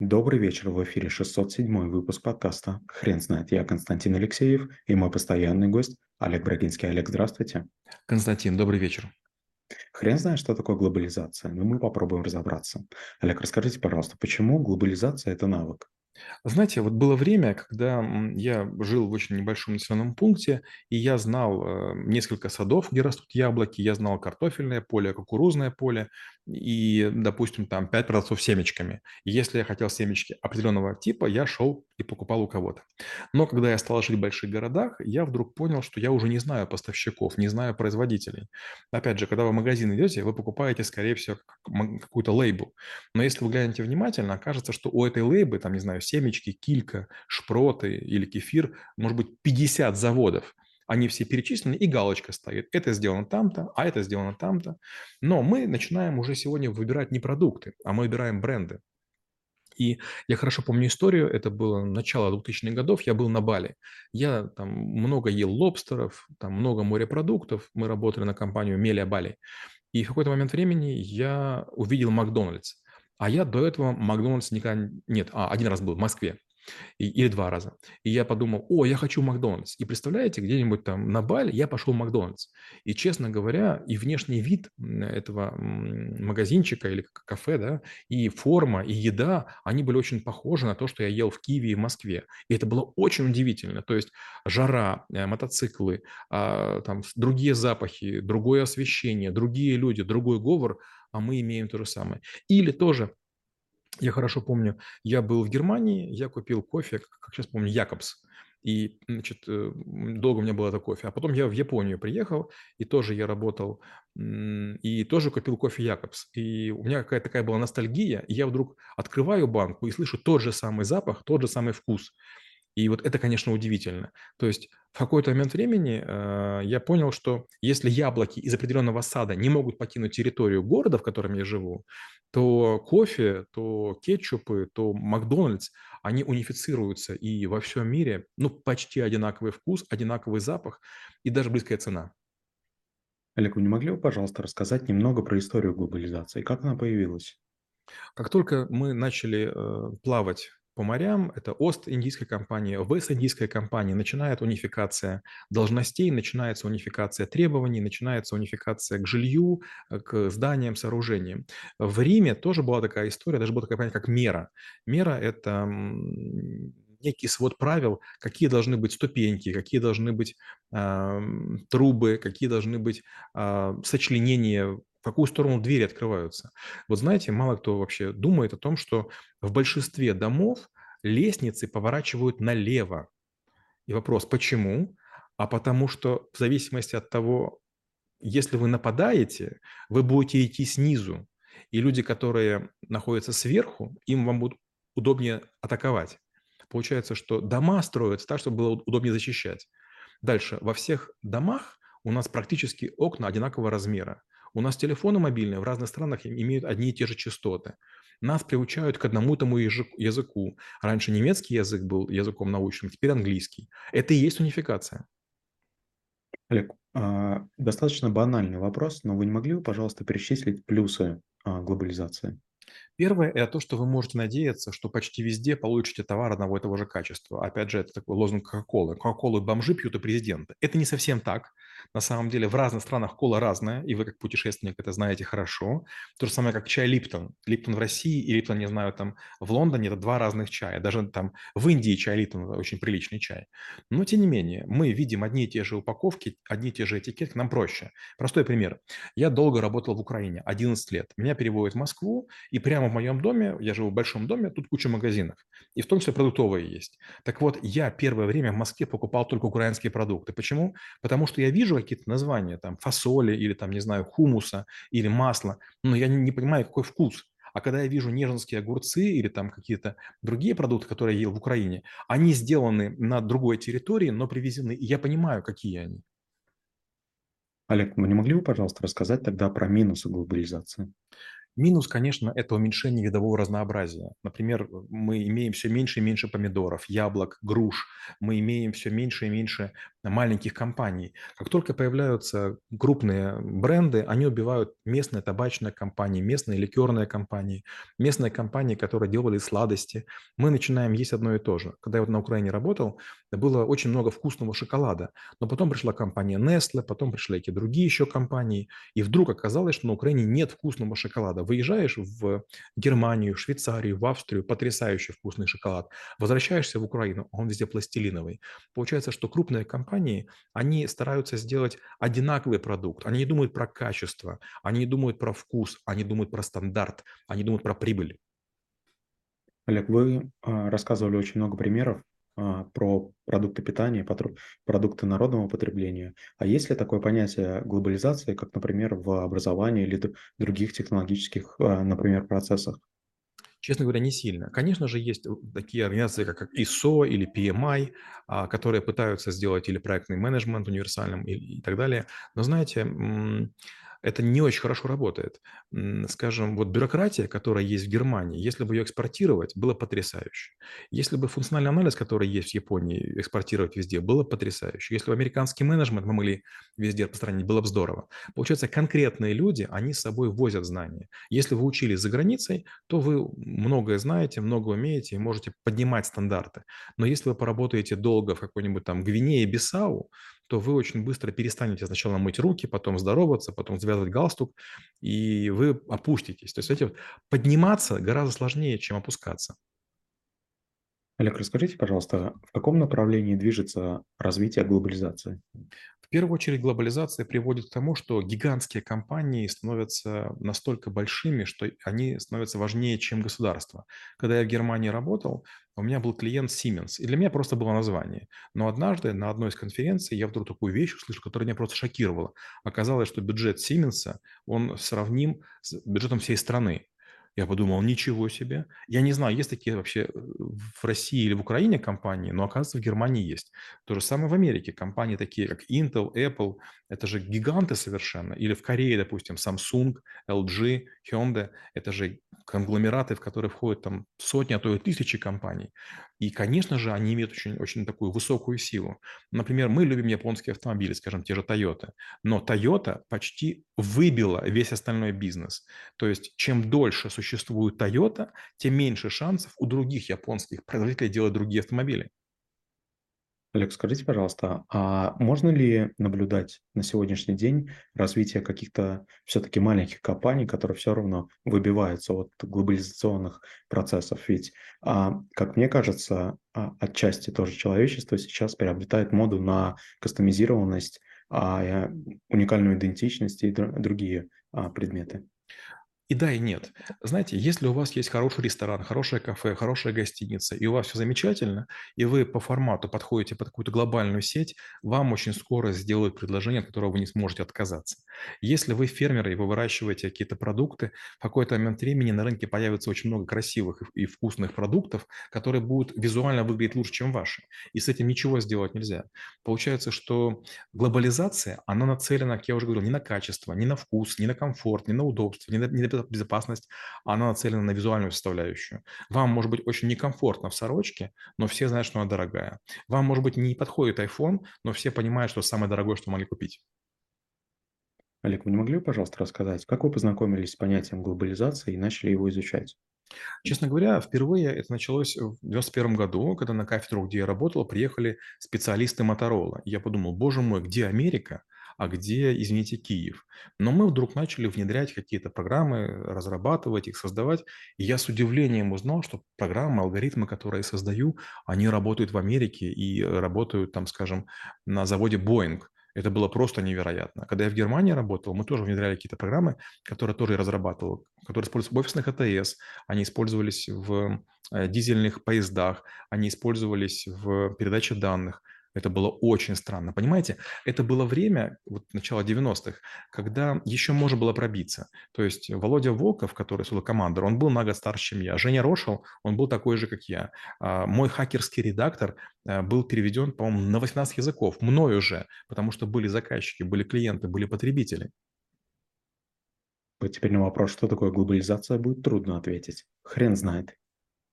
Добрый вечер, в эфире 607 выпуск подкаста «Хрен знает». Я Константин Алексеев и мой постоянный гость Олег Брагинский. Олег, здравствуйте. Константин, добрый вечер. Хрен знает, что такое глобализация, но мы попробуем разобраться. Олег, расскажите, пожалуйста, почему глобализация– это навык? Знаете, вот было время, когда я жил в очень небольшом населенном пункте, и я знал э, несколько садов, где растут яблоки, я знал картофельное поле, кукурузное поле, и, допустим, там пять продавцов семечками. И если я хотел семечки определенного типа, я шел и покупал у кого-то. Но когда я стал жить в больших городах, я вдруг понял, что я уже не знаю поставщиков, не знаю производителей. Опять же, когда вы в магазин идете, вы покупаете, скорее всего, какую-то лейбл. Но если вы глянете внимательно, окажется, что у этой лейбы, там, не знаю, семечки, килька, шпроты или кефир, может быть, 50 заводов. Они все перечислены, и галочка стоит. Это сделано там-то, а это сделано там-то. Но мы начинаем уже сегодня выбирать не продукты, а мы выбираем бренды. И я хорошо помню историю, это было начало 2000-х годов, я был на Бали. Я там много ел лобстеров, там много морепродуктов, мы работали на компанию Мелия Бали. И в какой-то момент времени я увидел Макдональдс. А я до этого Макдональдс никогда... Нет, а, один раз был в Москве. И, или два раза. И я подумал, о, я хочу Макдональдс. И представляете, где-нибудь там на Бали я пошел в Макдональдс. И, честно говоря, и внешний вид этого магазинчика или кафе, да, и форма, и еда, они были очень похожи на то, что я ел в Киеве и в Москве. И это было очень удивительно. То есть жара, э, мотоциклы, а, там другие запахи, другое освещение, другие люди, другой говор, а мы имеем то же самое. Или тоже я хорошо помню, я был в Германии, я купил кофе, как сейчас помню, Якобс. И, значит, э, долго у меня был это кофе. А потом я в Японию приехал, и тоже я работал, и тоже купил кофе Якобс. И у меня какая-то такая была ностальгия, и я вдруг открываю банку и слышу тот же самый запах, тот же самый вкус. И вот это, конечно, удивительно. То есть в какой-то момент времени э, я понял, что если яблоки из определенного сада не могут покинуть территорию города, в котором я живу, то кофе, то кетчупы, то Макдональдс, они унифицируются и во всем мире, ну, почти одинаковый вкус, одинаковый запах и даже близкая цена. Олег, вы не могли бы, пожалуйста, рассказать немного про историю глобализации, как она появилась? Как только мы начали э, плавать по морям, это Ост-индийская компания, Вест-индийская компания, начинает унификация должностей, начинается унификация требований, начинается унификация к жилью, э, к зданиям, сооружениям. В Риме тоже была такая история, даже была такая понятие, как мера. Мера – это некий свод правил, какие должны быть ступеньки, какие должны быть э, трубы, какие должны быть э, сочленения в какую сторону двери открываются. Вот знаете, мало кто вообще думает о том, что в большинстве домов лестницы поворачивают налево. И вопрос, почему? А потому что в зависимости от того, если вы нападаете, вы будете идти снизу. И люди, которые находятся сверху, им вам будет удобнее атаковать. Получается, что дома строятся так, чтобы было удобнее защищать. Дальше. Во всех домах у нас практически окна одинакового размера. У нас телефоны мобильные в разных странах имеют одни и те же частоты. Нас приучают к одному тому языку. Раньше немецкий язык был языком научным, теперь английский. Это и есть унификация. Олег, а, достаточно банальный вопрос, но вы не могли бы, пожалуйста, перечислить плюсы а, глобализации? Первое– это то, что вы можете надеяться, что почти везде получите товар одного и того же качества. Опять же, это такой лозунг Кока-Колы. Кока-Колу бомжи пьют и президенты. Это не совсем так. На самом деле в разных странах кола разная, и вы как путешественник это знаете хорошо. То же самое, как чай Липтон. Липтон в России и Липтон, не знаю, там в Лондоне – это два разных чая. Даже там в Индии чай Липтон – очень приличный чай. Но, тем не менее, мы видим одни и те же упаковки, одни и те же этикетки, нам проще. Простой пример. Я долго работал в Украине, 11 лет. Меня переводят в Москву, и прямо в моем доме, я живу в большом доме, тут куча магазинов. И в том числе продуктовые есть. Так вот, я первое время в Москве покупал только украинские продукты. Почему? Потому что я вижу какие-то названия, там, фасоли или, там, не знаю, хумуса или масла, но я не, понимаю, какой вкус. А когда я вижу неженские огурцы или там какие-то другие продукты, которые я ел в Украине, они сделаны на другой территории, но привезены, и я понимаю, какие они. Олег, вы не могли бы, пожалуйста, рассказать тогда про минусы глобализации? Минус, конечно, это уменьшение видового разнообразия. Например, мы имеем все меньше и меньше помидоров, яблок, груш. Мы имеем все меньше и меньше маленьких компаний. Как только появляются крупные бренды, они убивают местные табачные компании, местные ликерные компании, местные компании, которые делали сладости. Мы начинаем есть одно и то же. Когда я вот на Украине работал, было очень много вкусного шоколада. Но потом пришла компания Nestle, потом пришли эти другие еще компании. И вдруг оказалось, что на Украине нет вкусного шоколада. Выезжаешь в Германию, Швейцарию, в Австрию, потрясающий вкусный шоколад. Возвращаешься в Украину, он везде пластилиновый. Получается, что крупные компании, они стараются сделать одинаковый продукт. Они не думают про качество, они не думают про вкус, они думают про стандарт, они думают про прибыль. Олег, вы а, рассказывали очень много примеров про продукты питания, продукты народного потребления. А есть ли такое понятие глобализации, как, например, в образовании или других технологических, а, например, процессах? Честно говоря, не сильно. Конечно же, есть такие организации, как ISO или PMI, а, которые пытаются сделать или проектный менеджмент универсальным и так далее. Но знаете, это не очень хорошо работает. Скажем, вот бюрократия, которая есть в Германии, если бы ее экспортировать, было потрясающе. Если бы функциональный анализ, который есть в Японии, экспортировать везде, было потрясающе. Если бы американский менеджмент мы могли везде распространить, было бы здорово. Получается, конкретные люди, они с собой возят знания. Если вы учились за границей, то вы многое знаете, много умеете и можете поднимать стандарты. Но если вы поработаете долго в какой-нибудь там Гвинее, Бисау, то вы очень быстро перестанете сначала мыть руки, потом здороваться, потом завязывать галстук, и вы опуститесь. То есть, знаете, подниматься гораздо сложнее, чем опускаться. Олег, расскажите, пожалуйста, в каком направлении движется развитие глобализации? Первую очередь глобализация приводит к тому, что гигантские компании становятся настолько большими, что они становятся важнее, чем государство. Когда я в Германии работал, у меня был клиент Siemens, и для меня просто было название. Но однажды на одной из конференций я вдруг такую вещь услышал, которая меня просто шокировала. Оказалось, что бюджет Siemens, он сравним с бюджетом всей страны. Я подумал, ничего себе. Я не знаю, есть такие вообще э, в России или в Украине компании, но оказывается в Германии есть. То же самое в Америке. Компании такие, как Intel, Apple, это же гиганты совершенно. Или в Корее, допустим, Samsung, LG, Hyundai, это же конгломераты, в которые входят там сотни, а то и тысячи компаний. И, конечно же, они имеют очень, очень такую высокую силу. Например, мы любим японские автомобили, скажем, те же Toyota. Но Toyota почти выбила весь остальной бизнес. То есть, чем дольше существует Toyota, тем меньше шансов у других японских производителей делать другие автомобили. Олег, скажите, пожалуйста, а можно ли наблюдать на сегодняшний день развитие каких-то все-таки маленьких компаний, которые все равно выбиваются от глобализационных процессов? Ведь, а, как мне кажется, а, отчасти тоже человечество сейчас приобретает моду на кастомизированность, а, уникальную идентичность и другие предметы. И да, и нет. Знаете, если у вас есть хороший ресторан, хорошее кафе, хорошая гостиница, и у вас все замечательно, и вы по формату подходите под какую-то глобальную сеть, вам очень скоро сделают предложение, от которого вы не сможете отказаться. Если вы фермер и вы выращиваете какие-то продукты, в какой-то момент времени на рынке появится очень много красивых и вкусных продуктов, которые будут визуально выглядеть лучше, чем ваши. И с этим ничего сделать нельзя. Получается, что глобализация, она нацелена, как я уже говорил, не на качество, не на вкус, не на комфорт, не на удобство, не на, не на безопасность, она нацелена на визуальную составляющую. Вам может быть очень некомфортно в сорочке, но все знают, что она дорогая. Вам может быть не подходит iPhone, но все понимают, что самое дорогое, что могли купить. Олег, вы не могли, пожалуйста, рассказать, как вы познакомились с понятием глобализации и начали его изучать? Честно говоря, впервые это началось в 91 году, когда на кафедру, где я работал, приехали специалисты Моторола. Я подумал, боже мой, где Америка? а где, извините, Киев. Но мы вдруг начали внедрять какие-то программы, разрабатывать их, создавать. И я с удивлением узнал, что программы, алгоритмы, которые я создаю, они работают в Америке и работают там, скажем, на заводе Boeing. Это было просто невероятно. Когда я в Германии работал, мы тоже внедряли какие-то программы, которые тоже разрабатывал, которые используются в офисных АТС, они использовались в э, дизельных поездах, они использовались в передаче данных. Это было очень странно. Понимаете, это было время, вот начало 90-х, когда еще можно было пробиться. То есть Володя Волков, который был командор, он был на год старше, чем я. Женя Рошел, он был такой же, как я. А, мой хакерский редактор э, был переведен, по-моему, на 18 языков. Мною уже, потому что были заказчики, были клиенты, были потребители. Теперь на вопрос, что такое глобализация, будет трудно ответить. Хрен знает.